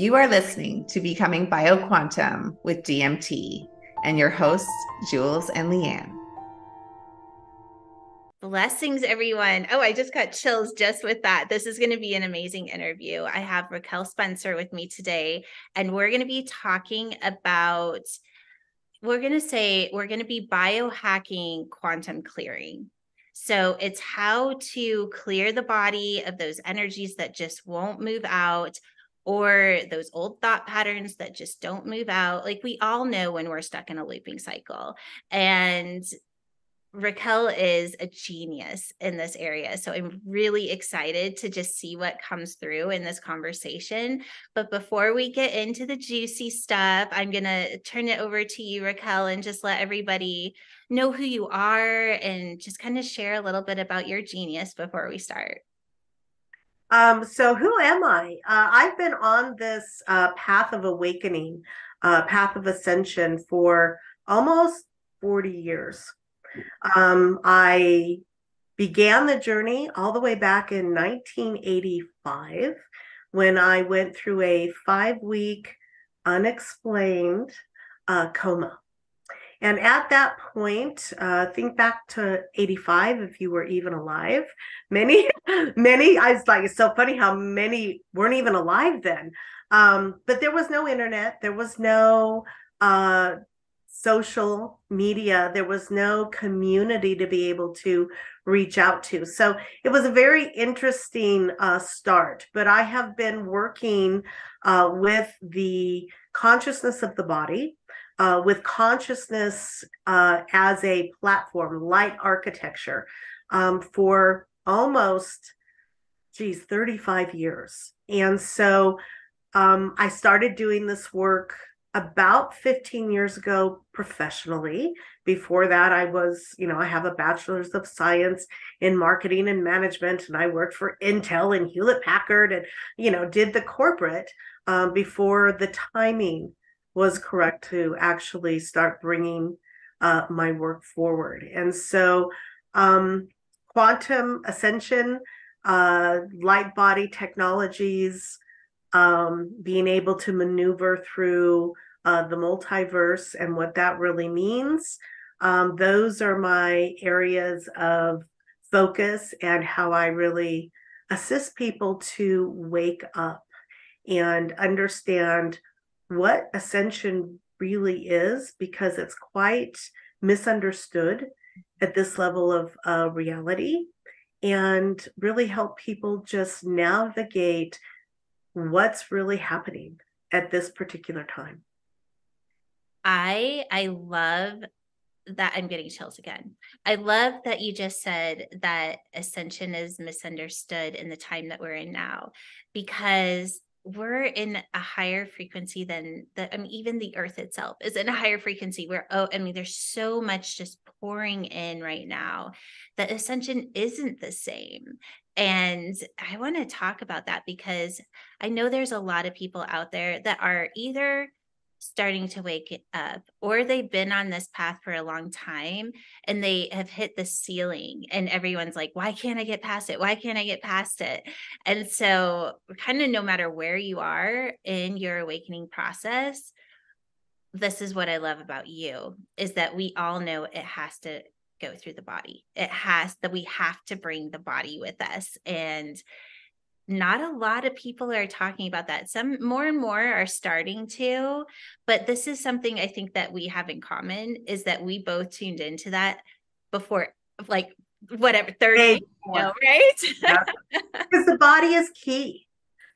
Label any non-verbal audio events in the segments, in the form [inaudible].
You are listening to Becoming BioQuantum with DMT and your hosts, Jewels and Leanne. Blessings, everyone. Oh, I just got chills just with that. This is going to be an amazing interview. I have Raquel Spencer with me today, and we're going to be talking about, we're going to say, we're going to be biohacking quantum clearing. So it's how to clear the body of those energies that just won't move out or those old thought patterns that just don't move out. Like we all know when we're stuck in a looping cycle. And Raquel is a genius in this area. So I'm really excited to just see what comes through in this conversation. But before we get into the juicy stuff, I'm going to turn it over to you, Raquel, and just let everybody know who you are and just kind of share a little bit about your genius before we start. Um, so who am I? Uh, I've been on this uh, path of awakening, uh, path of ascension for almost 40 years. Um, I began the journey all the way back in 1985 when I went through a five week unexplained uh, coma. And at that point, uh, think back to 85, if you were even alive. Many, [laughs] many, I was like, it's so funny how many weren't even alive then. Um, but there was no internet, there was no uh, social media, there was no community to be able to reach out to. So it was a very interesting uh, start. But I have been working uh, with the consciousness of the body uh, with consciousness uh, as a platform, light architecture, um, for almost, geez, 35 years. And so um, I started doing this work about 15 years ago professionally. Before that, I was, you know, I have a bachelor's of science in marketing and management, and I worked for Intel and Hewlett Packard and, you know, did the corporate um, before the timing was correct to actually start bringing uh, my work forward. And so, um, quantum ascension, uh, light body technologies, um, being able to maneuver through uh, the multiverse and what that really means. Um, those are my areas of focus and how I really assist people to wake up and understand what ascension really is because it's quite misunderstood at this level of uh, reality and really help people just navigate what's really happening at this particular time. I i love that i'm getting chills again. I love that you just said that ascension is misunderstood in the time that we're in now because we're in a higher frequency than the I mean even the earth itself is in a higher frequency where oh I mean there's so much just pouring in right now. That ascension isn't the same. And I want to talk about that because I know there's a lot of people out there that are either starting to wake up or they've been on this path for a long time and they have hit the ceiling and everyone's like why can't i get past it? Why can't i get past it? And so kind of no matter where you are in your awakening process this is what i love about you is that we all know it has to go through the body. It has that we have to bring the body with us. And not a lot of people are talking about that. Some more and more are starting to, but this is something I think that we have in common is that we both tuned into that before like whatever 30 you know, right? [laughs] Because the body is key.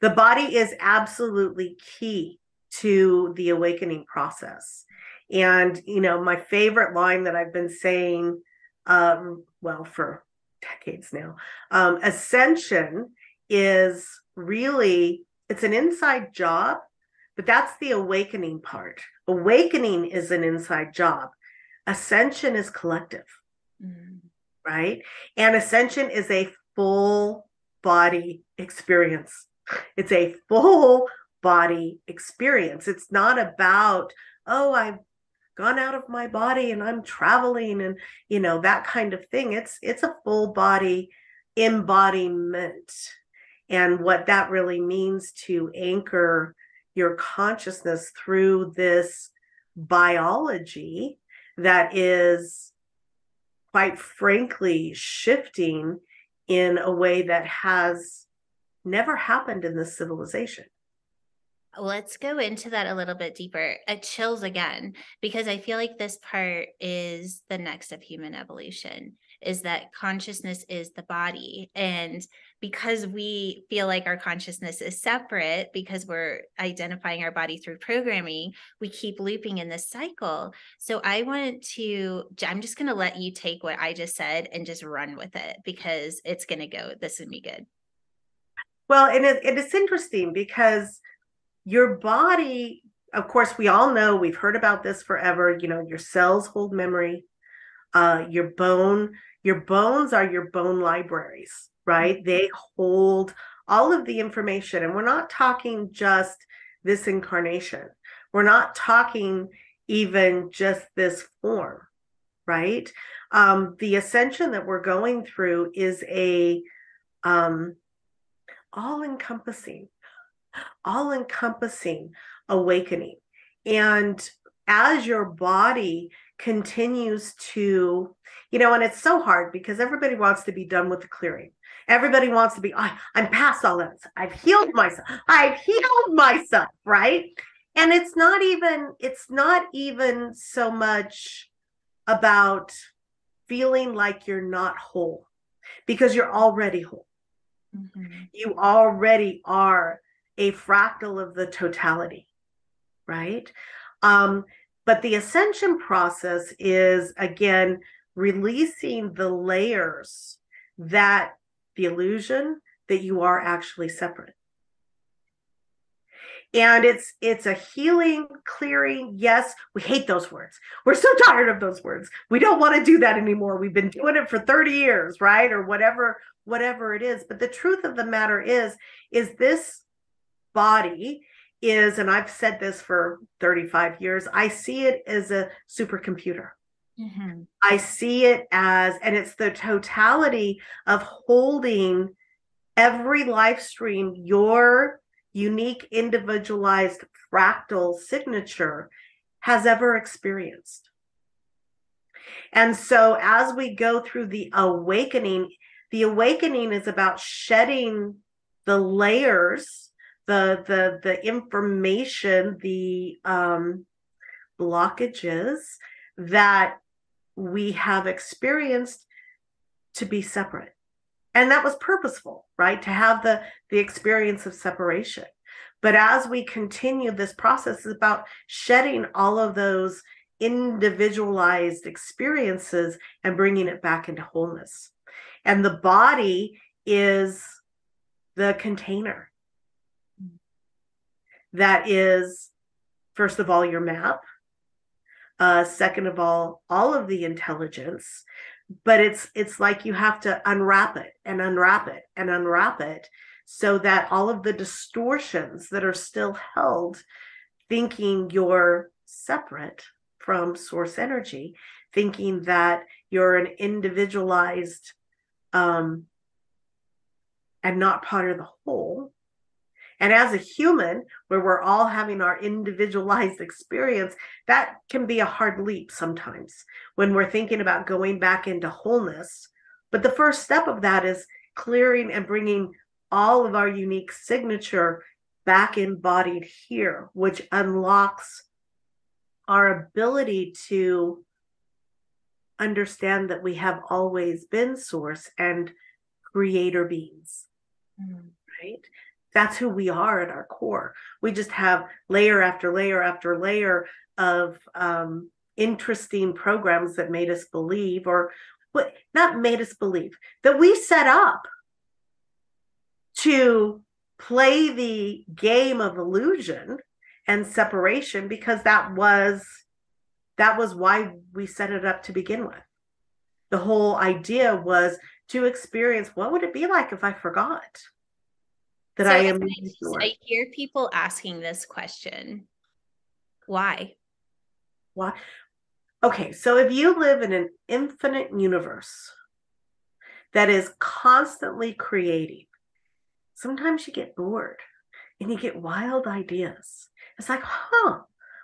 The body is absolutely key to the awakening process. And you know, my favorite line that I've been saying um well for decades now, um ascension is really it's an inside job but that's the awakening part. Awakening is an inside job. Ascension is collective mm. right? And ascension is a full body experience. It's a full body experience. It's not about oh i've gone out of my body and i'm traveling and you know that kind of thing. It's it's a full body embodiment and what that really means to anchor your consciousness through this biology that is quite frankly shifting in a way that has never happened in this civilization Let's go into that a little bit deeper. It chills again because I feel like this part is the next of human evolution is that consciousness is the body. And because we feel like our consciousness is separate because we're identifying our body through programming, we keep looping in this cycle. So I want to, I'm just going to let you take what I just said and just run with it because it's going to go, this would be good. Well, and it, it is interesting because your body of course we all know we've heard about this forever you know your cells hold memory uh your bone your bones are your bone libraries right mm-hmm. they hold all of the information and we're not talking just this incarnation we're not talking even just this form right um the ascension that we're going through is a um all encompassing all encompassing awakening. And as your body continues to, you know, and it's so hard because everybody wants to be done with the clearing. Everybody wants to be, oh, I'm past all that. I've healed myself. I've healed myself, right? And it's not even, it's not even so much about feeling like you're not whole because you're already whole. Mm-hmm. You already are a fractal of the totality, right? Um, but the ascension process is again releasing the layers that the illusion that you are actually separate. And it's it's a healing clearing. Yes we hate those words. We're so tired of those words. We don't want to do that anymore. We've been doing it for 30 years right? Or whatever whatever it is. But the truth of the matter is is this body is, and I've said this for 35 years, I see it as a supercomputer. Mm-hmm. I see it as, and it's the totality of holding every live stream, your unique, individualized fractal signature has ever experienced. And so, as we go through the awakening, the awakening is about shedding the layers the the the information the um blockages that we have experienced to be separate. And that was purposeful right? To have the the experience of separation. But as we continue this process is about shedding all of those individualized experiences and bringing it back into wholeness. And the body is the container that is first of all your map. Uh, second of all all of the intelligence. But it's it's like you have to unwrap it and unwrap it and unwrap it so that all of the distortions that are still held thinking you're separate from source energy thinking that you're an individualized um and not part of the whole and as a human, where we're all having our individualized experience, that can be a hard leap sometimes when we're thinking about going back into wholeness. But the first step of that is clearing and bringing all of our unique signature back embodied here, which unlocks our ability to understand that we have always been source and creator beings. Mm. Right? That's who we are at our core. We just have layer after layer after layer of um, interesting programs that made us believe, or what not made us believe, that we set up to play the game of illusion and separation because that was that was why we set it up to begin with the whole idea was to experience what would it be like if i forgot that so I am. I, I hear people asking this question. Why? Why? Okay, so if you live in an infinite universe that is constantly creating, sometimes you get bored. and you get wild ideas. It's like, huh,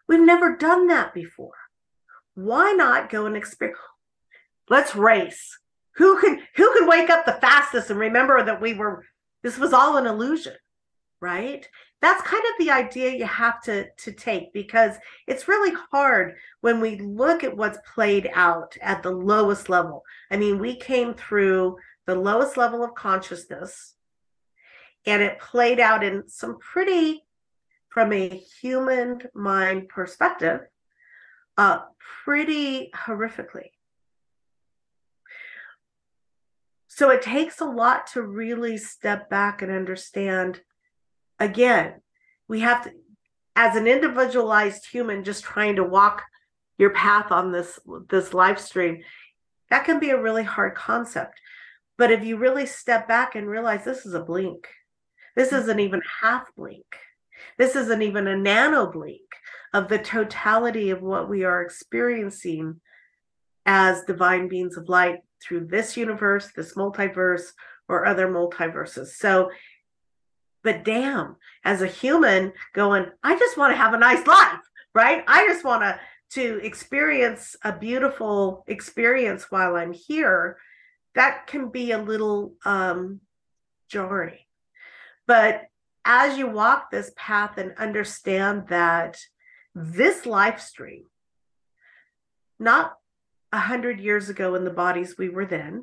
we've never done that before. Why not go and experience? Let's race. Who can who can wake up the fastest and remember that we were this was all an illusion, right? That's kind of the idea you have to to take because it's really hard when we look at what's played out at the lowest level. I mean, we came through the lowest level of consciousness and it played out in some pretty from a human mind perspective uh pretty horrifically so it takes a lot to really step back and understand again we have to as an individualized human just trying to walk your path on this this live stream that can be a really hard concept but if you really step back and realize this is a blink this isn't even half blink. This isn't even a nano blink of the totality of what we are experiencing as divine beings of light through this universe, this multiverse, or other multiverses. So, but damn, as a human going, I just want to have a nice life, right? I just want to to experience a beautiful experience while I'm here. That can be a little um jarring. But as you walk this path and understand that this life stream, not a hundred years ago in the bodies we were then,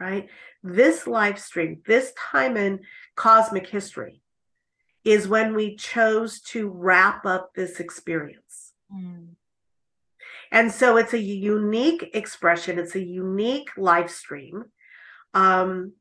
right? This life stream, this time in cosmic history, is when we chose to wrap up this experience. Mm. And so it's a unique expression, it's a unique life stream. Um,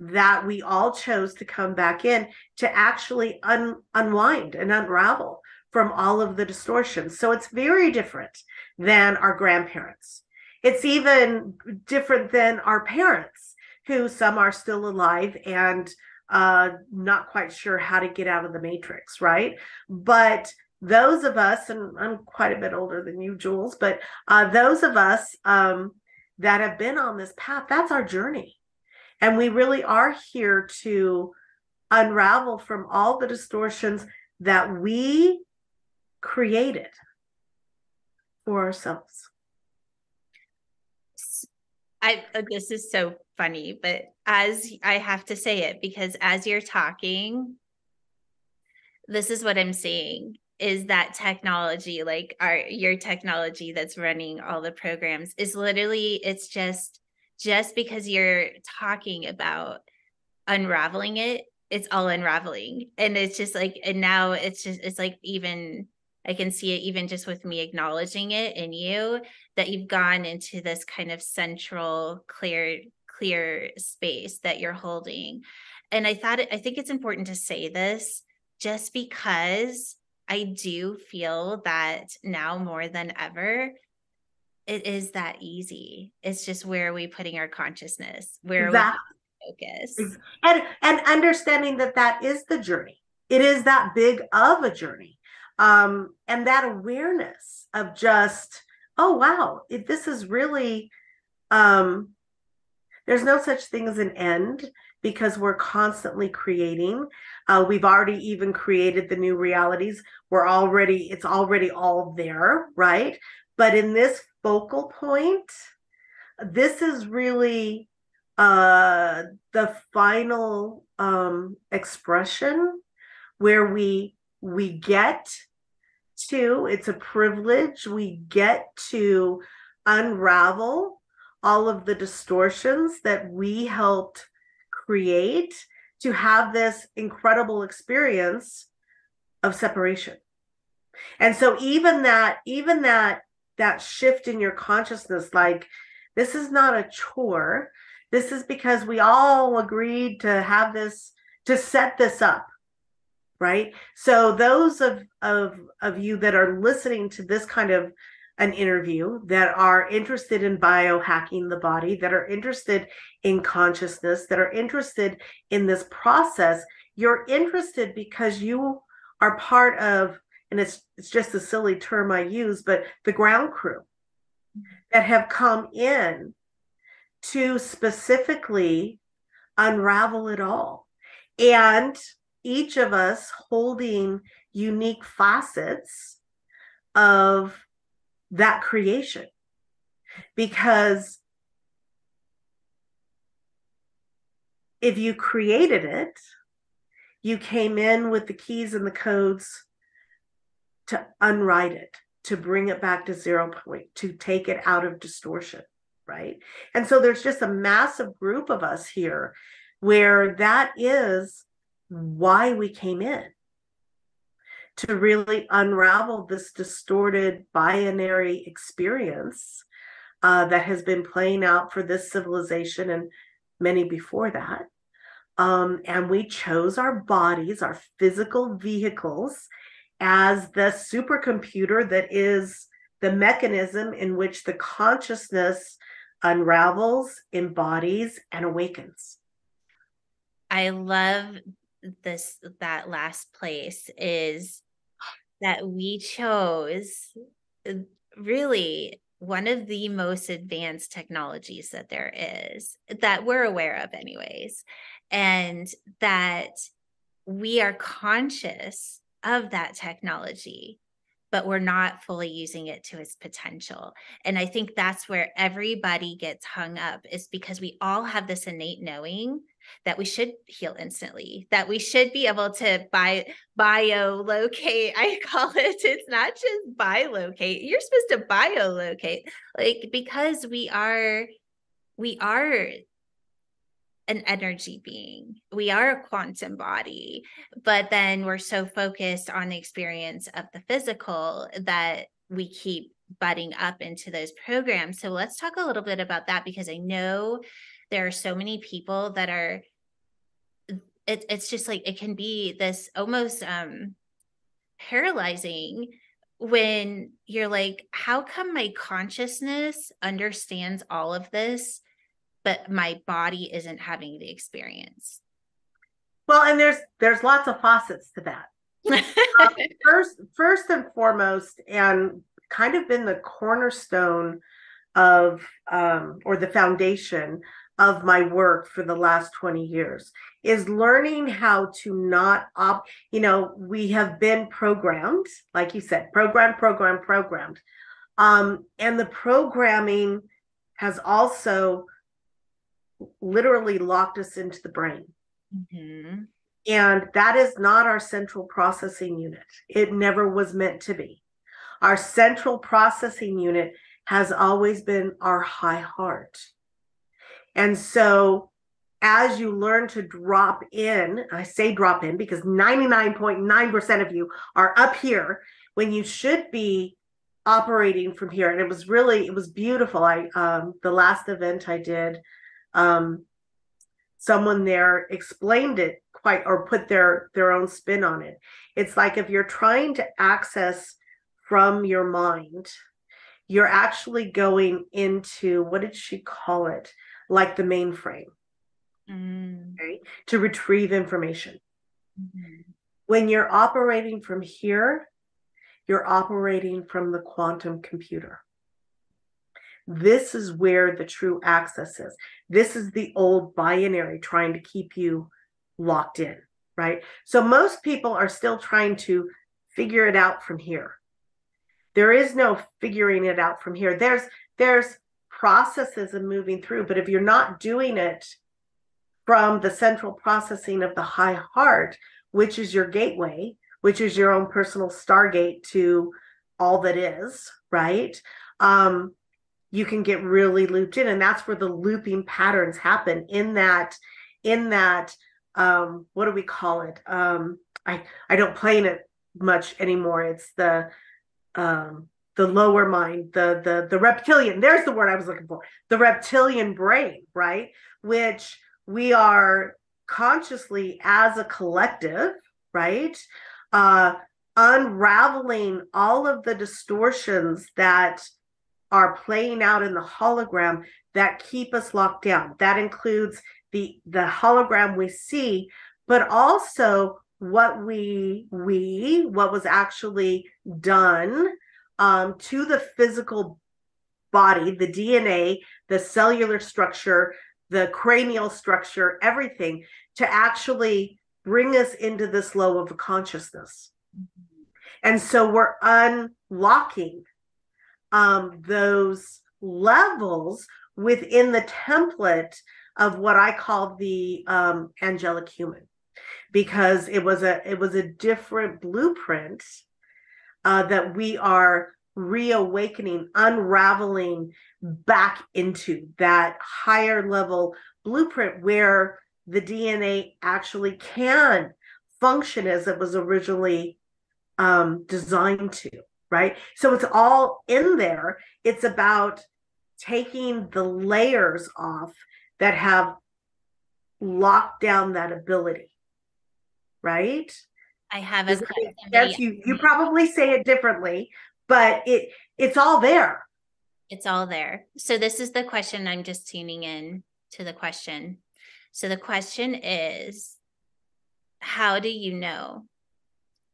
that we all chose to come back in to actually un- unwind and unravel from all of the distortions. So it's very different than our grandparents. It's even different than our parents, who some are still alive and uh, not quite sure how to get out of the matrix, right? But those of us, and I'm quite a bit older than you, Jewels, but uh, those of us um, that have been on this path, that's our journey and we really are here to unravel from all the distortions that we created for ourselves. I uh, this is so funny, but as I have to say it because as you're talking, this is what I'm seeing is that technology, like our your technology that's running all the programs, is literally it's just just because you're talking about unraveling it it's all unraveling and it's just like and now it's just it's like even i can see it even just with me acknowledging it in you that you've gone into this kind of central clear clear space that you're holding and i thought i think it's important to say this just because i do feel that now more than ever it is that easy. It's just where are we putting our consciousness? Where are we focus? And and understanding that that is the journey. It is that big of a journey. Um, and that awareness of just, oh wow, this is really um there's no such thing as an end because we're constantly creating. Uh, we've already even created the new realities. We're already, it's already all there, right? But in this focal point, this is really uh, the final um, expression where we we get to it's a privilege we get to unravel all of the distortions that we helped create to have this incredible experience of separation. And so even that even that that shift in your consciousness like this is not a chore. This is because we all agreed to have this to set this up right so those of of of you that are listening to this kind of an interview that are interested in biohacking the body that are interested in consciousness that are interested in this process you're interested because you are part of and it's it's just a silly term I use, but the ground crew that have come in to specifically unravel it all. And each of us holding unique facets of that creation. Because if you created it you came in with the keys and the codes to unwrite it to bring it back to zero point to take it out of distortion right? And so there's just a massive group of us here where that is why we came in to really unravel this distorted binary experience uh, that has been playing out for this civilization and many before that. Um, and we chose our bodies, our physical vehicles, as the supercomputer that is the mechanism in which the consciousness unravels, embodies, and awakens. I love this that last place is that we chose uh, really one of the most advanced technologies that there is that we're aware of anyways and that we are conscious of that technology but we're not fully using it to its potential. And I think that's where everybody gets hung up is because we all have this innate knowing that we should heal instantly, that we should be able to buy biolocate. [laughs] I call it, it's not just biolocate. You're supposed to biolocate, like because we are we are an energy being. We are a quantum body, but then we're so focused on the experience of the physical that we keep butting up into those programs. So let's talk a little bit about that because I know there are so many people that are it, it's just like it can be this almost um paralyzing when you're like how come my consciousness understands all of this but my body isn't having the experience? Well and there's there's lots of facets to that. [laughs] Um, first first and foremost and kind of been the cornerstone of um, or the foundation of my work for the last 20 years is learning how to not op you know we have been programmed like you said program program programmed um, and the programming has also literally locked us into the brain. Mm-hmm. And that is not our central processing unit. It never was meant to be. Our central processing unit has always been our high heart. And so, as you learn to drop in, I say drop in because 99.9% of you are up here when you should be operating from here. And it was really, it was beautiful. I, um, the last event I did, um, someone there explained it quite or put their their own spin on it it's like if you're trying to access from your mind you're actually going into what did she call it like the mainframe mm. okay, to retrieve information mm-hmm. when you're operating from here you're operating from the quantum computer this is where the true access is. This is the old binary trying to keep you locked in, right? So most people are still trying to figure it out from here. There is no figuring it out from here. There's there's processes of moving through, but if you're not doing it from the central processing of the high heart, which is your gateway, which is your own personal stargate to all that is, right? Um, you can get really looped in and that's where the looping patterns happen in that in that um what do we call it um i i don't play in it much anymore it's the um the lower mind the the the reptilian there's the word i was looking for the reptilian brain right which we are consciously as a collective right uh unraveling all of the distortions that are playing out in the hologram that keep us locked down. That includes the the hologram we see, but also what we we what was actually done um, to the physical body, the DNA, the cellular structure, the cranial structure, everything to actually bring us into this low of consciousness. And so we're unlocking um, those levels within the template of what I call the um, angelic human, because it was a it was a different blueprint uh, that we are reawakening, unraveling back into that higher level blueprint where the DNA actually can function as it was originally um, designed to, right? So it's all in there. It's about taking the layers off that have locked down that ability, right? I have a yes, you you probably say it differently, but it it's all there. It's all there. So this is the question. I'm just tuning in to the question. So the question is how do you know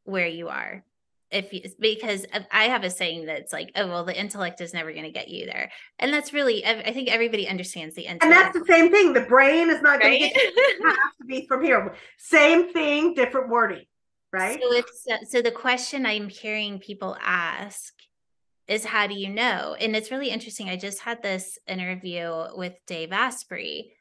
where you are? If you, because I have a saying that's like, oh, well, the intellect is never going to get you there. And that's really, I think everybody understands the intellect. And that's the same thing. The brain is not going to get you. have to be from here. Same thing, different wording, right? So it's, uh, so the question I'm hearing people ask is how do you know? And it's really interesting. I just had this interview with Dave Asprey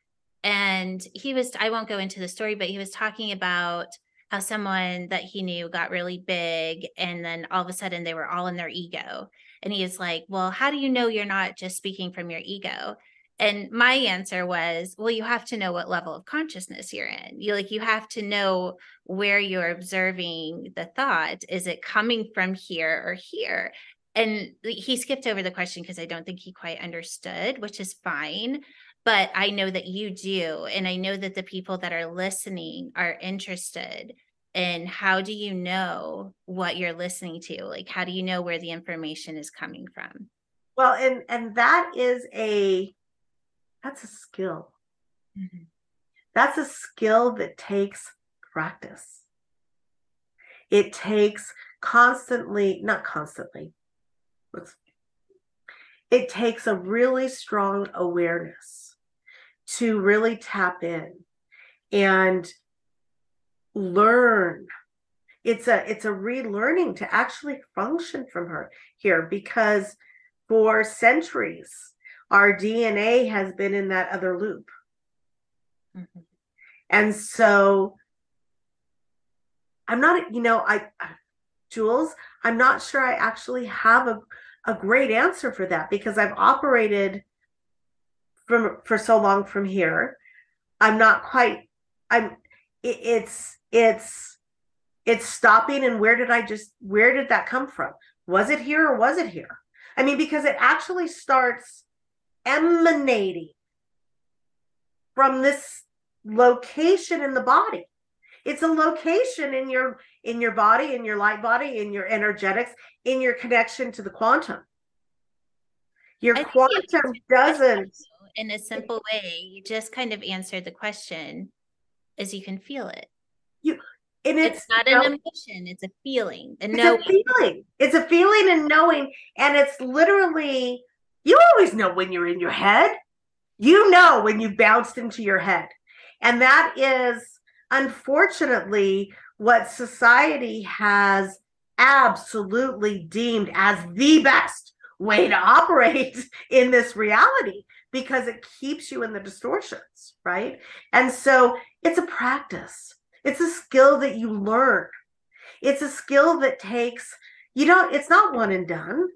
and he was i won't go into the story but he was talking about how someone that he knew got really big and then all of a sudden they were all in their ego and he was like well how do you know you're not just speaking from your ego and my answer was well you have to know what level of consciousness you're in you like you have to know where you're observing the thought is it coming from here or here and he skipped over the question because i don't think he quite understood which is fine but I know that you do. And I know that the people that are listening are interested. in how do you know what you're listening to? Like, how do you know where the information is coming from? Well, and and that is a that's a skill. Mm-hmm. That's a skill that takes practice. It takes constantly, not constantly. It takes a really strong awareness to really tap in and learn it's a it's a relearning to actually function from her here because for centuries our dna has been in that other loop. Mm-hmm. and so i'm not you know i Jewels i'm not sure i actually have a, a great answer for that because i've operated from for so long from here. I'm not quite i'm it, it's it's it's stopping and where did i just where did that come from? Was it here or was it here? I mean because it actually starts emanating from this location in the body it's a location in your in your body in your light body in your energetics in your connection to the quantum your quantum doesn't in a simple way. You just kind of answered the question as you can feel it. You and it's, it's not an know, emotion, it's a feeling. And it's a feeling. It's a feeling and knowing. And it's literally you always know when you're in your head. You know when you bounced into your head. And that is unfortunately what society has absolutely deemed as the best way to operate [laughs] in this reality because it keeps you in the distortions, right? And so it's a practice, it's a skill that you learn. It's a skill that takes, you don't, it's not one and done.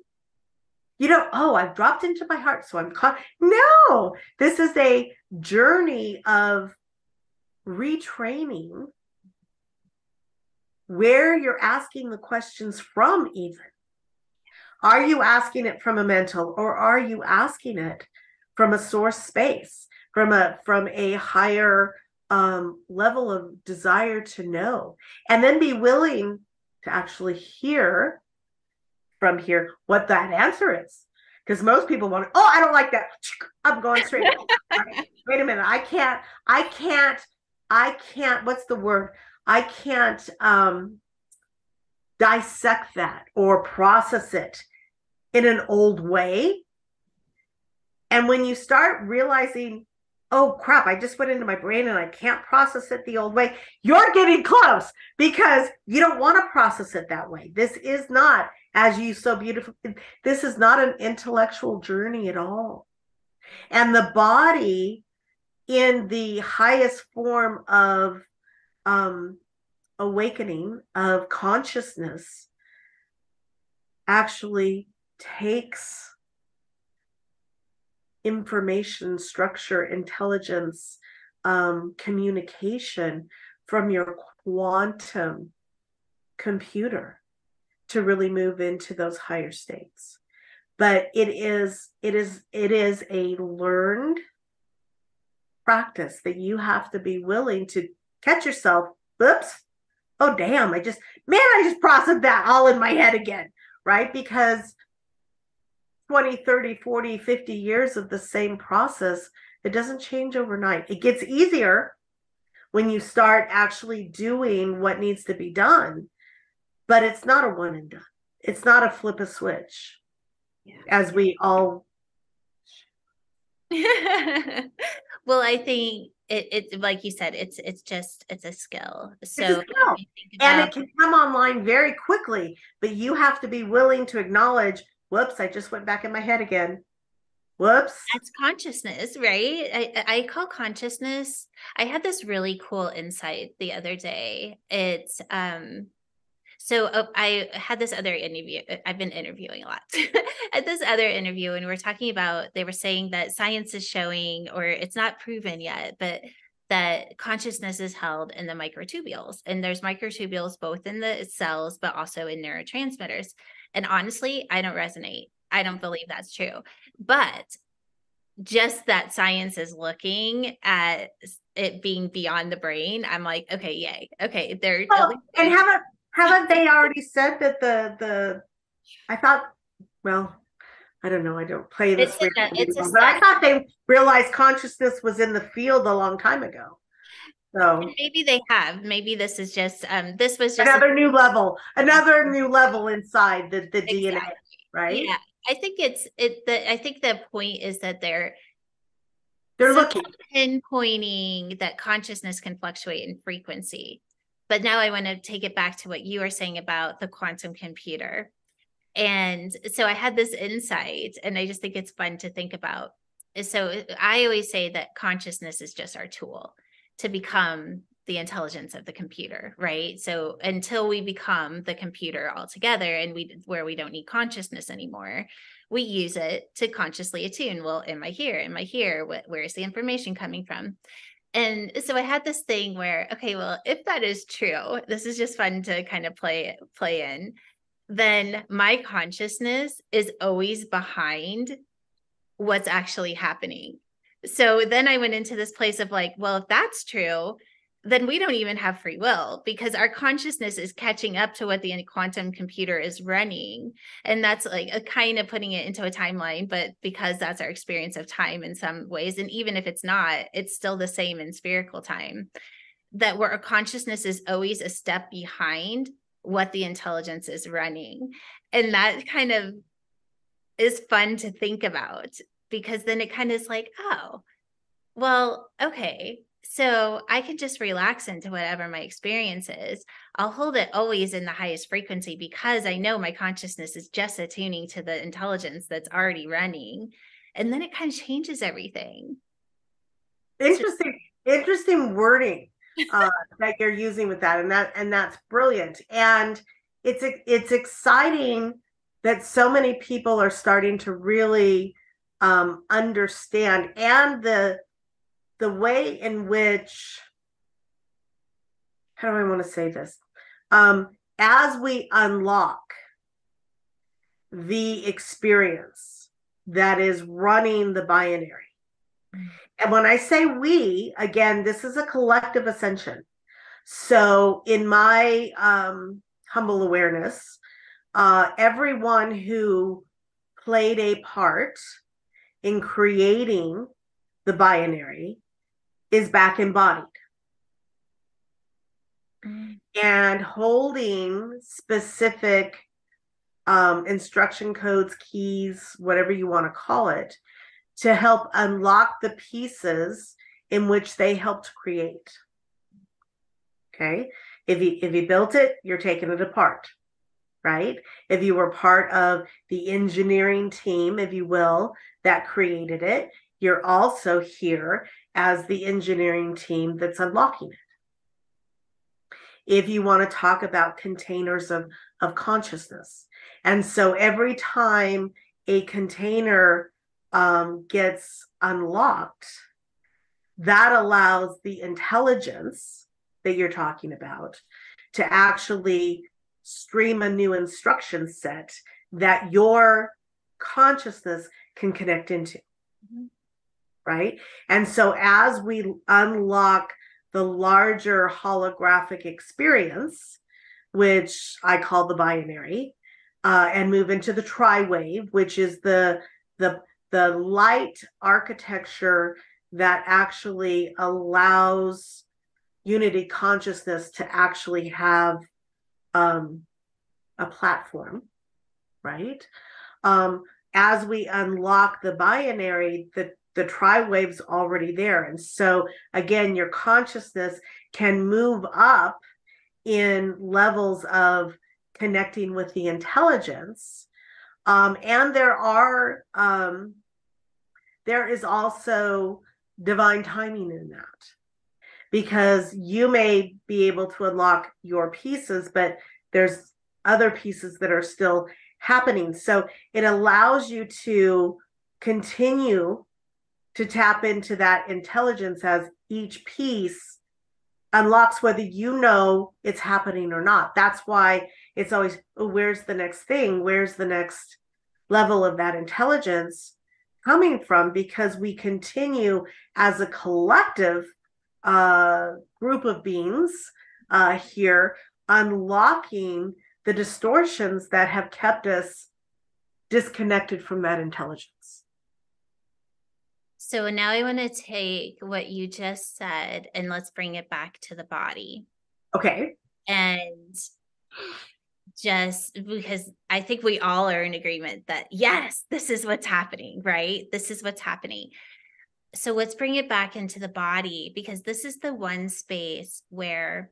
You don't, oh, I've dropped into my heart, so I'm caught. No, this is a journey of retraining where you're asking the questions from, even. Are you asking it from a mental or are you asking it from a source space from a from a higher um, level of desire to know and then be willing to actually hear from here what that answer is because most people want oh i don't like that [laughs] i'm going straight [laughs] wait a minute i can't i can't i can't what's the word i can't um dissect that or process it in an old way and when you start realizing oh crap, I just went into my brain and I can't process it the old way. You're getting close because you don't want to process it that way. This is not, as you so beautifully, this is not an intellectual journey at all. And the body, in the highest form of um, awakening of consciousness, actually takes information structure intelligence um, communication from your quantum computer to really move into those higher states but it is it is it is a learned practice that you have to be willing to catch yourself oops. Oh damn. I just man i just processed that all in my head again right? Because 20, 30, 40, 50 years of the same process, it doesn't change overnight. It gets easier when you start actually doing what needs to be done, but it's not a one and done. It's not a flip a switch, yeah. as we all. [laughs] well, I think it, it like you said, it's it's just it's a skill. So a skill. About, and it can come online very quickly, but you have to be willing to acknowledge Whoops, I just went back in my head again. Whoops. That's consciousness, right? I, I call consciousness. I had this really cool insight the other day. It's um so uh, I had this other interview. Uh, I've been interviewing a lot. [laughs] At this other interview, and we are talking about, they were saying that science is showing, or it's not proven yet, but that consciousness is held in the microtubules. And there's microtubules both in the cells, but also in neurotransmitters. And honestly, I don't resonate. I don't believe that's true. But just that science is looking at it being beyond the brain, I'm like, okay, yay. Okay, they're well, and haven't haven't they already said that the the I thought well, I don't know, I don't play this it's a, it's a but I thought they realized consciousness was in the field a long time ago. So maybe they have. Maybe this is just um this was just another a- new level, another new level inside the, the exactly. DNA, right? Yeah. I think it's it the I think the point is that they're they're looking pinpointing that consciousness can fluctuate in frequency. But now I want to take it back to what you were saying about the quantum computer. And so I had this insight, and I just think it's fun to think about. So I always say that consciousness is just our tool to become the intelligence of the computer right? So until we become the computer altogether and we where we don't need consciousness anymore we use it to consciously attune. Well am i here? Am i here? What, where is the information coming from and so i had this thing where okay well if that is true this is just fun to kind of play play in then my consciousness is always behind what's actually happening. So then I went into this place of like, well, if that's true, then we don't even have free will because our consciousness is catching up to what the quantum computer is running. And that's like a kind of putting it into a timeline, but because that's our experience of time in some ways. And even if it's not, it's still the same in spherical time. That where our consciousness is always a step behind what the intelligence is running. And that kind of is fun to think about because then it kind of is like, oh, well, okay. So I can just relax into whatever my experience is. I'll hold it always in the highest frequency because I know my consciousness is just attuning to the intelligence that's already running. And then it kind of changes everything. Interesting, interesting wording uh, that you're using with that. And that and that's brilliant. And it's it's exciting that so many people are starting to really um, understand and the the way in which how do I want to say this? Um, as we unlock the experience that is running the binary. And when I say we, again, this is a collective ascension. So, in my um, humble awareness, uh, everyone who played a part in creating the binary is back embodied. Mm. And holding specific um, instruction codes, keys, whatever you want to call it, to help unlock the pieces in which they helped create. Okay. If you if you built it, you're taking it apart. Right? If you were part of the engineering team, if you will, that created it, you're also here as the engineering team that's unlocking it. If you want to talk about containers of, of consciousness. And so every time a container um, gets unlocked, that allows the intelligence that you're talking about to actually stream a new instruction set that your consciousness can connect into. Right. And so as we unlock the larger holographic experience, which I call the binary, uh, and move into the tri-wave, which is the the the light architecture that actually allows unity consciousness to actually have um, a platform, right? Um, as we unlock the binary, the the tri-wave's already there. And so again, your consciousness can move up in levels of connecting with the intelligence. Um, and there are um, there is also divine timing in that because you may be able to unlock your pieces, but there's other pieces that are still happening. So it allows you to continue to tap into that intelligence as each piece unlocks whether you know it's happening or not. That's why it's always, oh, where's the next thing? Where's the next level of that intelligence coming from? Because we continue as a collective uh, group of beings uh, here unlocking the distortions that have kept us disconnected from that intelligence. So now I want to take what you just said and let's bring it back to the body. Okay. And just because I think we all are in agreement that yes, this is what's happening, right? This is what's happening. So let's bring it back into the body because this is the one space where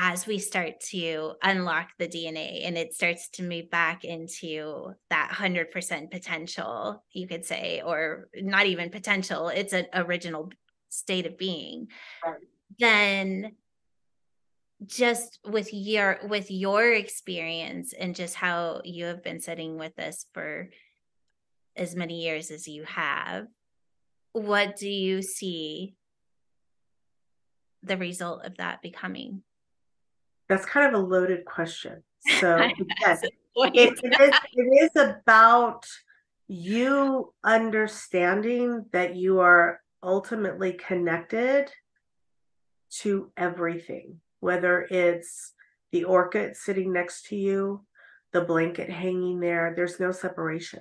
as we start to unlock the DNA and it starts to move back into that 100% potential, you could say, or not even potential, it's an original state of being, right. then just with your with your experience and just how you have been sitting with us for as many years as you have what do you see the result of that becoming that's kind of a loaded question. [laughs] So yes, [laughs] it, it, is, it is about you understanding that you are ultimately connected to everything, whether it's the orchid sitting next to you, the blanket hanging there, there's no separation.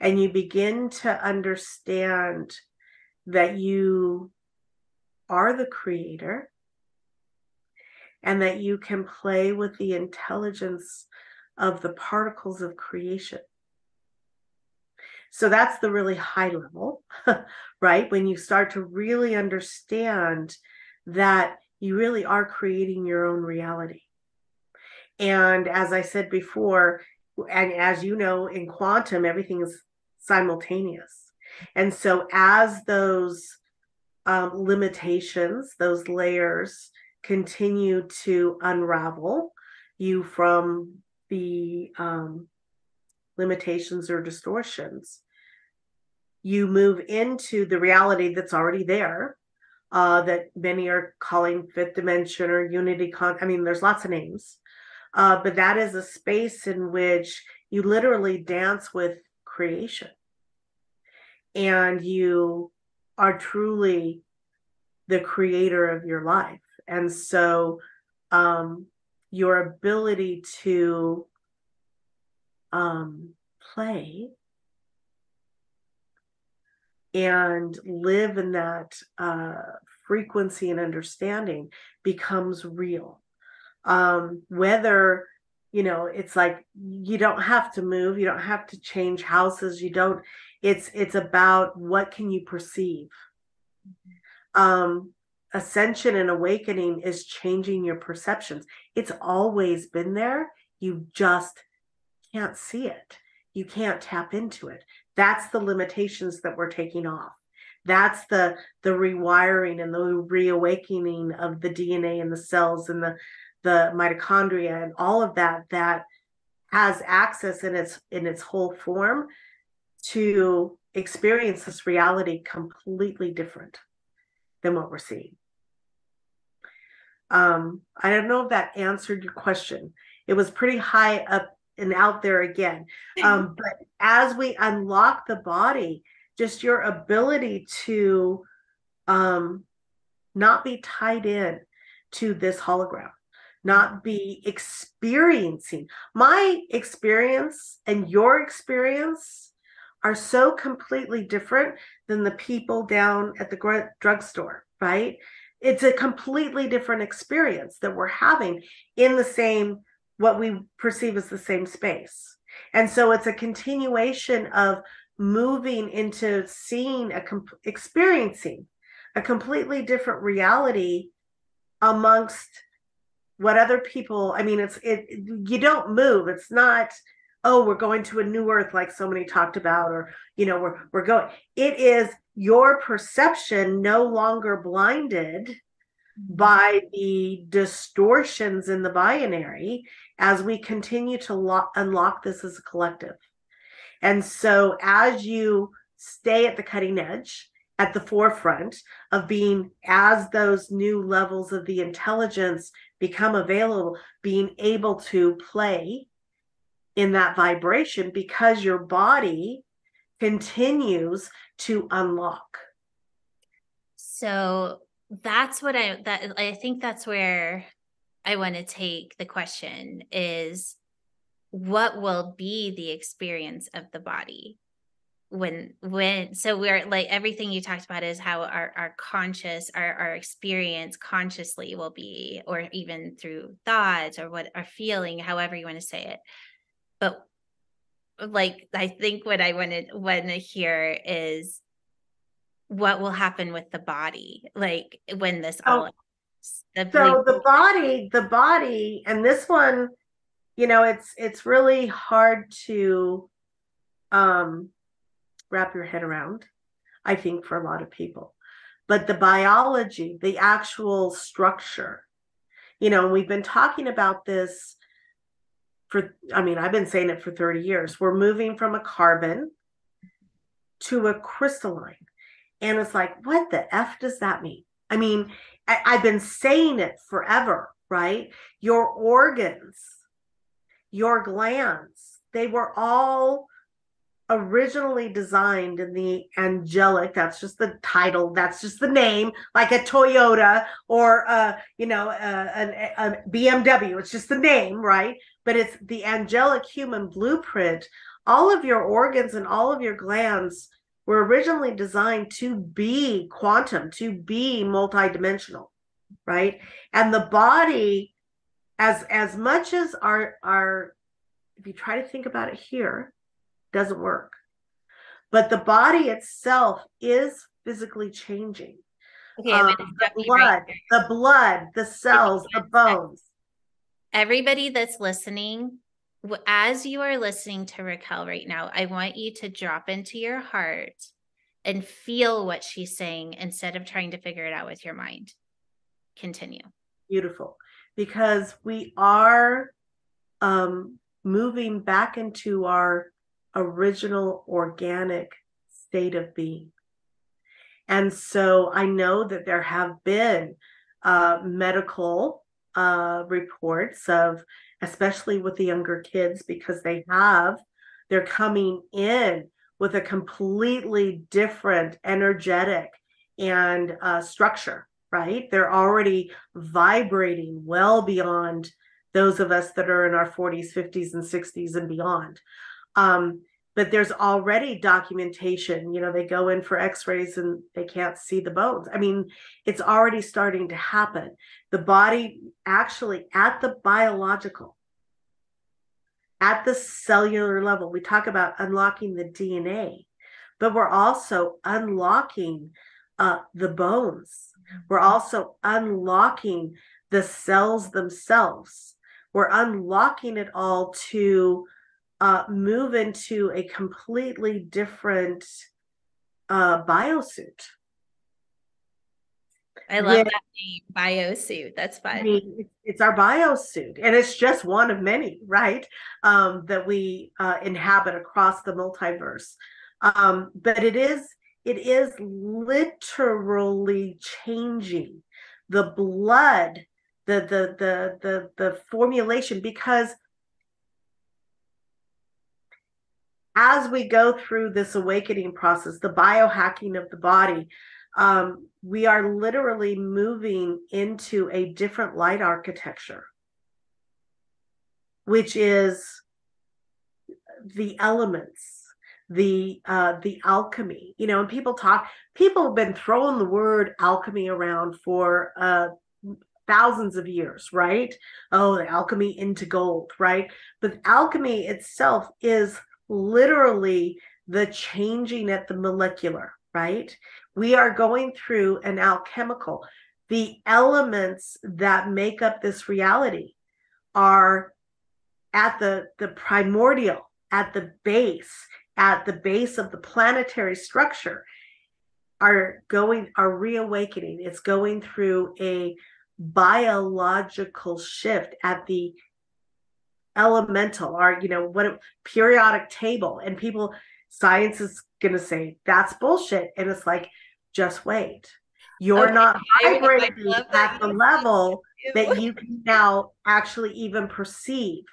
And you begin to understand that you are the creator and that you can play with the intelligence of the particles of creation. So that's the really high level, [laughs] right? When you start to really understand that you really are creating your own reality. And as I said before, and as you know, in quantum, everything is simultaneous. And so as those um, limitations, those layers continue to unravel you from the um, limitations or distortions. You move into the reality that's already there, uh, that many are calling fifth dimension or unity. Con- I mean, there's lots of names, uh, but that is a space in which you literally dance with creation, and you are truly the creator of your life. And so um, your ability to um, play and live in that uh, frequency and understanding becomes real. Um, whether you know it's like you don't have to move you don't have to change houses you don't it's it's about what can you perceive um ascension and awakening is changing your perceptions. It's always been there. You just can't see it. You can't tap into it. That's the limitations that we're taking off. That's the the rewiring and the reawakening of the dna and the cells and the the mitochondria and all of that that has access in its in its whole form to experience this reality completely different than what we're seeing um i don't know if that answered your question it was pretty high up and out there again um but as we unlock the body just your ability to um not be tied in to this hologram not be experiencing. My experience and your experience are so completely different than the people down at the drugstore, right? It's a completely different experience that we're having in the same, what we perceive as the same space. And so it's a continuation of moving into seeing a comp- experiencing a completely different reality amongst what other people i mean it's it you don't move it's not oh we're going to a new earth like so many talked about or you know we're we're going it is your perception no longer blinded by the distortions in the binary as we continue to lock, unlock this as a collective. And so as you stay at the cutting edge at the forefront of being as those new levels of the intelligence become available, being able to play in that vibration because your body continues to unlock. So that's what I that I think that's where I want to take the question is what will be the experience of the body when when so we're like everything you talked about is how our our conscious our our experience consciously will be or even through thoughts or what our feeling however you want to say it but like i think what i want to want to hear is what will happen with the body like when this oh, all the, so the body the body and this one you know it's it's really hard to um wrap your head around, I think, for a lot of people. But the biology, the actual structure, you know, we've been talking about this for, I mean, I've been saying it for 30 years. We're moving from a carbon to a crystalline. And it's like, what the F does that mean? I mean, I, I've been saying it forever, right? Your organs, your glands, they were all originally designed in the angelic that's just the title that's just the name like a toyota or a you know uh, a, a, a bmw it's just the name right? But it's the angelic human blueprint. All of your organs and all of your glands were originally designed to be quantum to be multidimensional right? And the body as as much as our our if you try to think about it here doesn't work. But the body itself is physically changing. Okay, um, the blood, right the blood, the cells, the bones. Everybody that's listening, as you are listening to Raquel right now, I want you to drop into your heart and feel what she's saying instead of trying to figure it out with your mind. Continue. Beautiful. Because we are um, moving back into our original organic state of being. And so I know that there have been uh, medical uh, reports of, especially with the younger kids, because they have, they're coming in with a completely different energetic and uh, structure, right? They're already vibrating well beyond those of us that are in our 40s, 50s, and 60s and beyond. Um, but there's already documentation you know they go in for x-rays and they can't see the bones i mean it's already starting to happen the body actually at the biological at the cellular level we talk about unlocking the dna but we're also unlocking uh, the bones. We're also unlocking the cells themselves. We're unlocking it all to uh, move into a completely different uh, biosuit. I love that name, biosuit. That's fun. I mean, it's our biosuit, and it's just one of many, right? Um, that we uh, inhabit across the multiverse. Um, but it is it is literally changing the blood, the the the the the formulation because as we go through this awakening process, the biohacking of the body, um, we are literally moving into a different light architecture, which is the elements, the uh, the alchemy. You know, and people talk. People have been throwing the word alchemy around for uh, thousands of years, right? Oh, the alchemy into gold, right? But alchemy itself is literally the changing at the molecular, right? We are going through an alchemical. The elements that make up this reality are at the, the primordial, at the base, at the base of the planetary structure, are going, are reawakening. It's going through a biological shift at the elemental or you know what a periodic table and people science is going to say that's bullshit and it's like just wait. You're okay, not vibrating at the level that you can now actually even perceive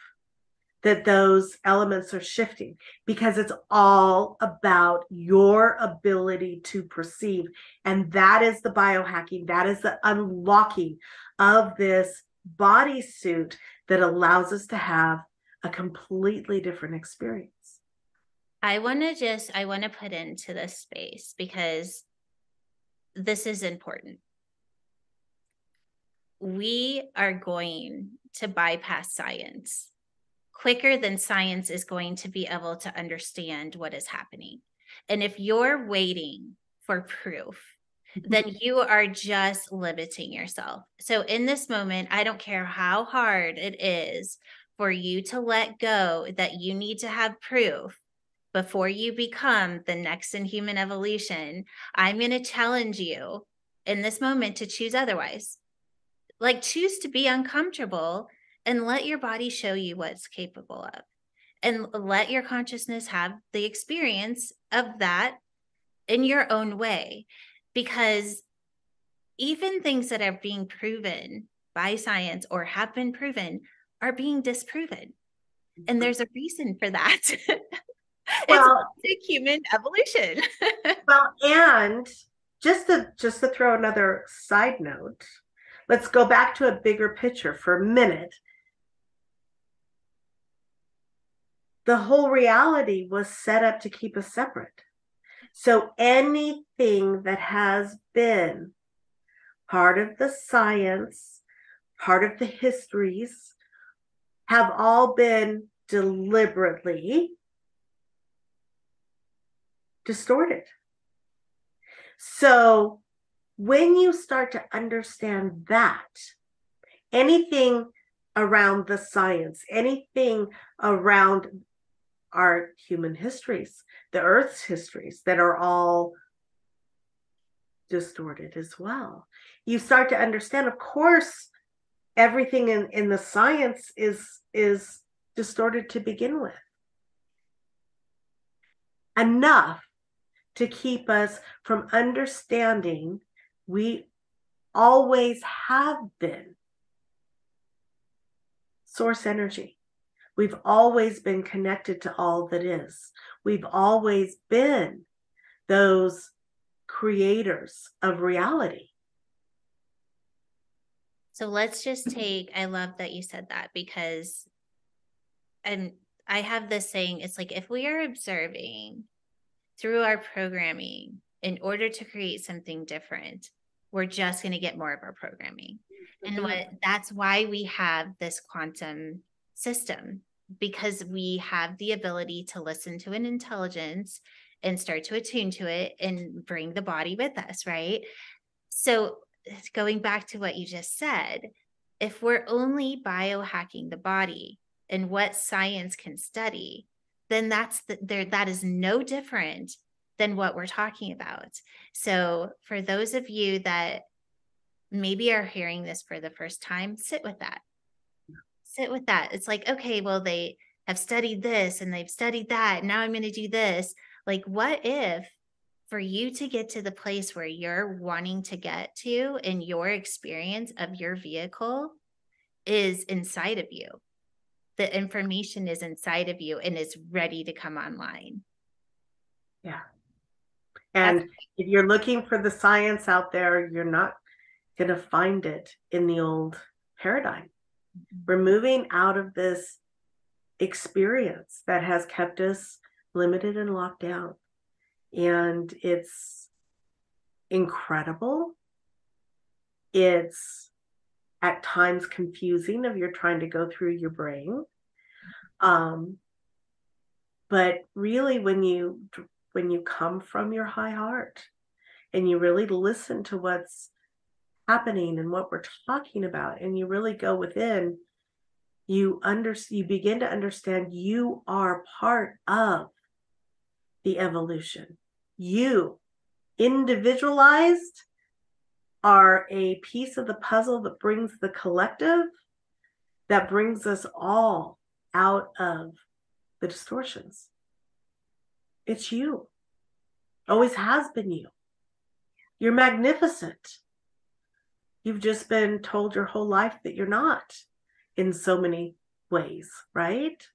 that those elements are shifting because it's all about your ability to perceive and that is the biohacking that is the unlocking of this bodysuit that allows us to have a completely different experience. I want to just, I want to put into this space because this is important. We are going to bypass science quicker than science is going to be able to understand what is happening. And if you're waiting for proof, then you are just limiting yourself. So, in this moment, I don't care how hard it is for you to let go that you need to have proof before you become the next in human evolution. I'm going to challenge you in this moment to choose otherwise. Like, choose to be uncomfortable and let your body show you what's capable of. And let your consciousness have the experience of that in your own way because even things that are being proven by science or have been proven are being disproven. And mm-hmm. there's a reason for that. [laughs] well, it's human evolution. [laughs] well, and just to just to throw another side note, let's go back to a bigger picture for a minute. The whole reality was set up to keep us separate. So anything that has been part of the science, part of the histories, have all been deliberately distorted. So when you start to understand that, anything around the science, anything around our human histories, the Earth's histories that are all distorted as well. You start to understand, of course, everything in, in the science is is distorted to begin with. Enough to keep us from understanding we always have been source energy. We've always been connected to all that is. We've always been those creators of reality. So let's just take, I love that you said that because and I have this saying, it's like if we are observing through our programming in order to create something different, we're just going to get more of our programming. Mm-hmm. And what that's why we have this quantum system because we have the ability to listen to an intelligence and start to attune to it and bring the body with us, right? So, going back to what you just said, if we're only biohacking the body and what science can study, then that's the, there that is no different than what we're talking about. So, for those of you that maybe are hearing this for the first time, sit with that. Sit with that. It's like, okay, well, they have studied this and they've studied that. Now I'm going to do this. Like, what if for you to get to the place where you're wanting to get to in your experience of your vehicle is inside of you? The information is inside of you and is ready to come online. Yeah. And That's- if you're looking for the science out there, you're not going to find it in the old paradigm. We're moving out of this experience that has kept us limited and locked down. And it's incredible. It's at times confusing if you're trying to go through your brain. Um, but really when you when you come from your high heart and you really listen to what's happening and what we're talking about and you really go within you under you begin to understand you are part of the evolution. You individualized are a piece of the puzzle that brings the collective that brings us all out of the distortions. It's you. Always has been you. You're magnificent you've just been told your whole life that you're not in so many ways, right?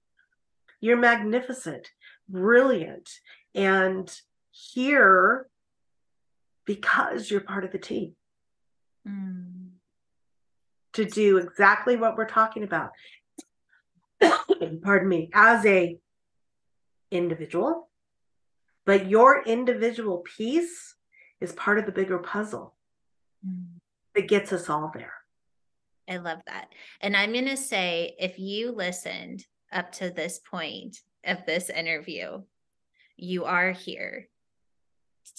You're magnificent, brilliant, and here because you're part of the team mm. to do exactly what we're talking about. [coughs] Pardon me, as a individual, but your individual piece is part of the bigger puzzle mm. That gets us all there. I love that. And I'm going to say if you listened up to this point of this interview, you are here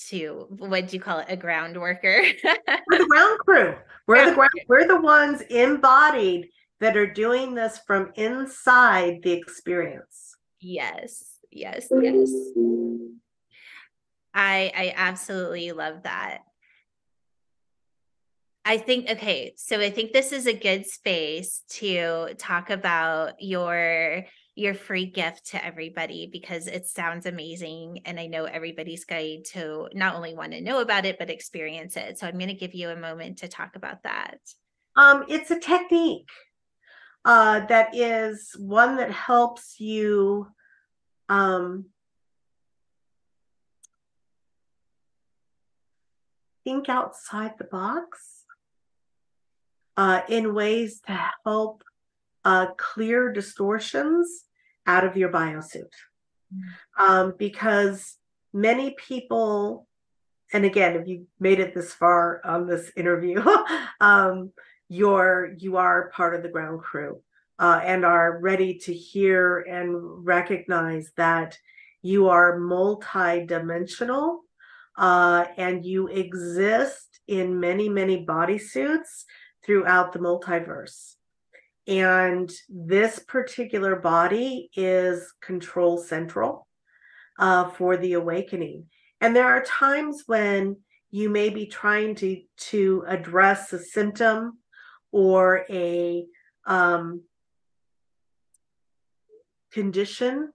to what do you call it? A ground worker? [laughs] We're the ground crew. We're the ground we're the ones embodied that are doing this from inside the experience. Yes yes yes. I i absolutely love that I think okay, so I think this is a good space to talk about your your free gift to everybody because it sounds amazing and I know everybody's going to not only want to know about it but experience it. So I'm going to give you a moment to talk about that. Um it's a technique uh that is one that helps you um think outside the box uh, in ways to help uh, clear distortions out of your biosuit. Mm. Um, because many people, and again, if you made it this far on this interview, [laughs] um, you're you are part of the ground crew uh, and are ready to hear and recognize that you are multi-dimensional uh, and you exist in many many bodysuits throughout the multiverse. And this particular body is control central uh, for the awakening. And there are times when you may be trying to, to address a symptom or a um, condition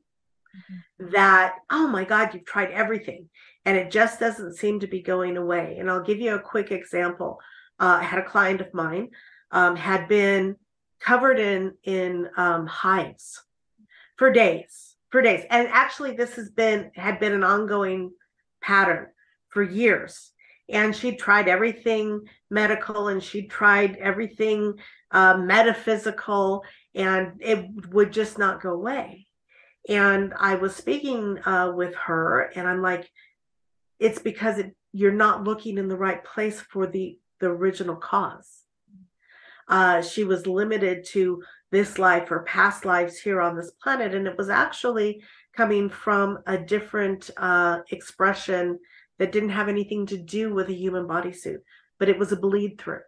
mm-hmm. that, oh my God, you've tried everything and it just doesn't seem to be going away. And I'll give you a quick example uh, I had a client of mine um, had been covered in in um, hives for days, for days, and actually this has been had been an ongoing pattern for years. And she'd tried everything medical, and she'd tried everything uh, metaphysical, and it would just not go away. And I was speaking uh, with her, and I'm like, it's because it, you're not looking in the right place for the the original cause. Uh, she was limited to this life or past lives here on this planet. And it was actually coming from a different uh, expression that didn't have anything to do with a human bodysuit, but it was a bleed through.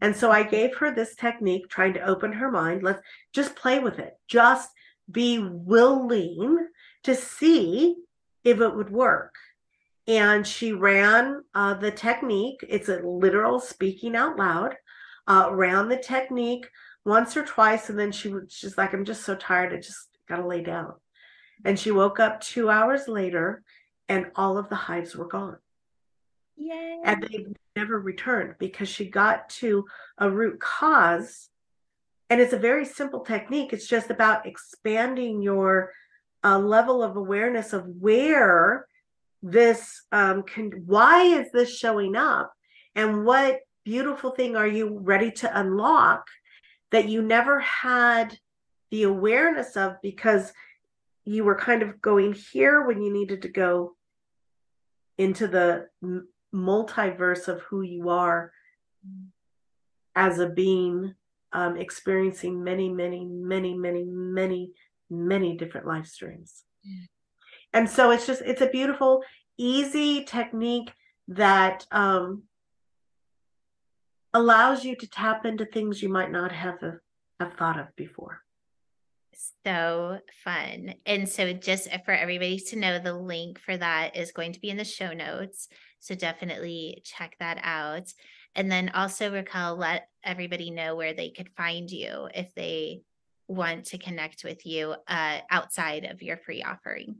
And so I gave her this technique, trying to open her mind. Let's just play with it. Just be willing to see if it would work. And she ran uh, the technique. It's a literal speaking out loud. Uh, ran the technique once or twice, and then she was just like, "I'm just so tired. I just gotta lay down." And she woke up two hours later, and all of the hives were gone. Yay. And they never returned because she got to a root cause. And it's a very simple technique. It's just about expanding your uh, level of awareness of where this um, can, why is this showing up? And what beautiful thing are you ready to unlock that you never had the awareness of because you were kind of going here when you needed to go into the multiverse of who you are as a being um, experiencing many many many many many many different life streams yeah. And so it's just it's a beautiful easy technique that um, allows you to tap into things you might not have have thought of before so fun. And so, just for everybody to know, the link for that is going to be in the show notes. So, definitely check that out. And then also, Raquel, let everybody know where they could find you if they want to connect with you uh, outside of your free offering.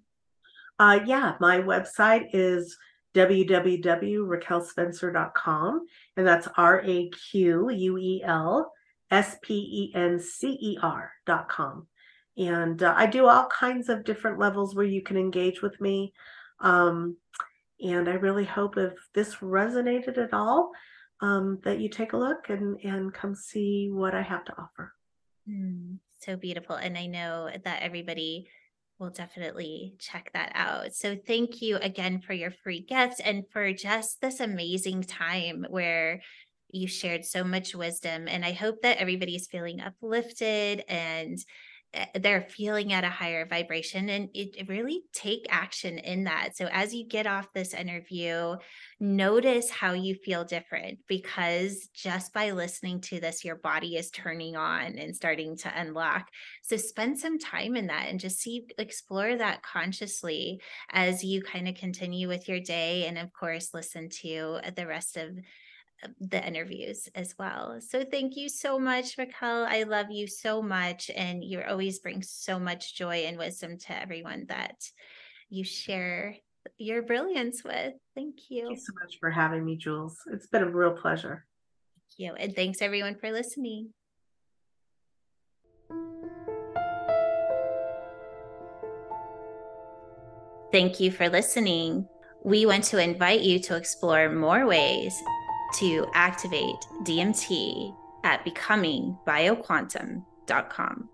Uh, yeah, my website is www.raquelspencer.com, and that's R A Q U E L S P E N C E R.com and uh, i do all kinds of different levels where you can engage with me. Um, and i really hope if this resonated at all um, that you take a look and and come see what i have to offer. Mm, so beautiful. And i know that everybody will definitely check that out. So thank you again for your free gift and for just this amazing time where you shared so much wisdom. And I hope that everybody is feeling uplifted and Eh, they're feeling at a higher vibration and it really take action in that. So as you get off this interview, notice how you feel different because just by listening to this, your body is turning on and starting to unlock. So spend some time in that and just see, explore that consciously as you kind of continue with your day. And of course, listen to the rest of the interviews as well. So thank you so much, Raquel. I love you so much. And you always bring so much joy and wisdom to everyone that you share your brilliance with. Thank you. Thank you so much for having me, Jewels. It's been a real pleasure. Thank you. And thanks everyone for listening. Thank you for listening. We want to invite you to explore more ways to activate DMT at becomingbioquantum.com.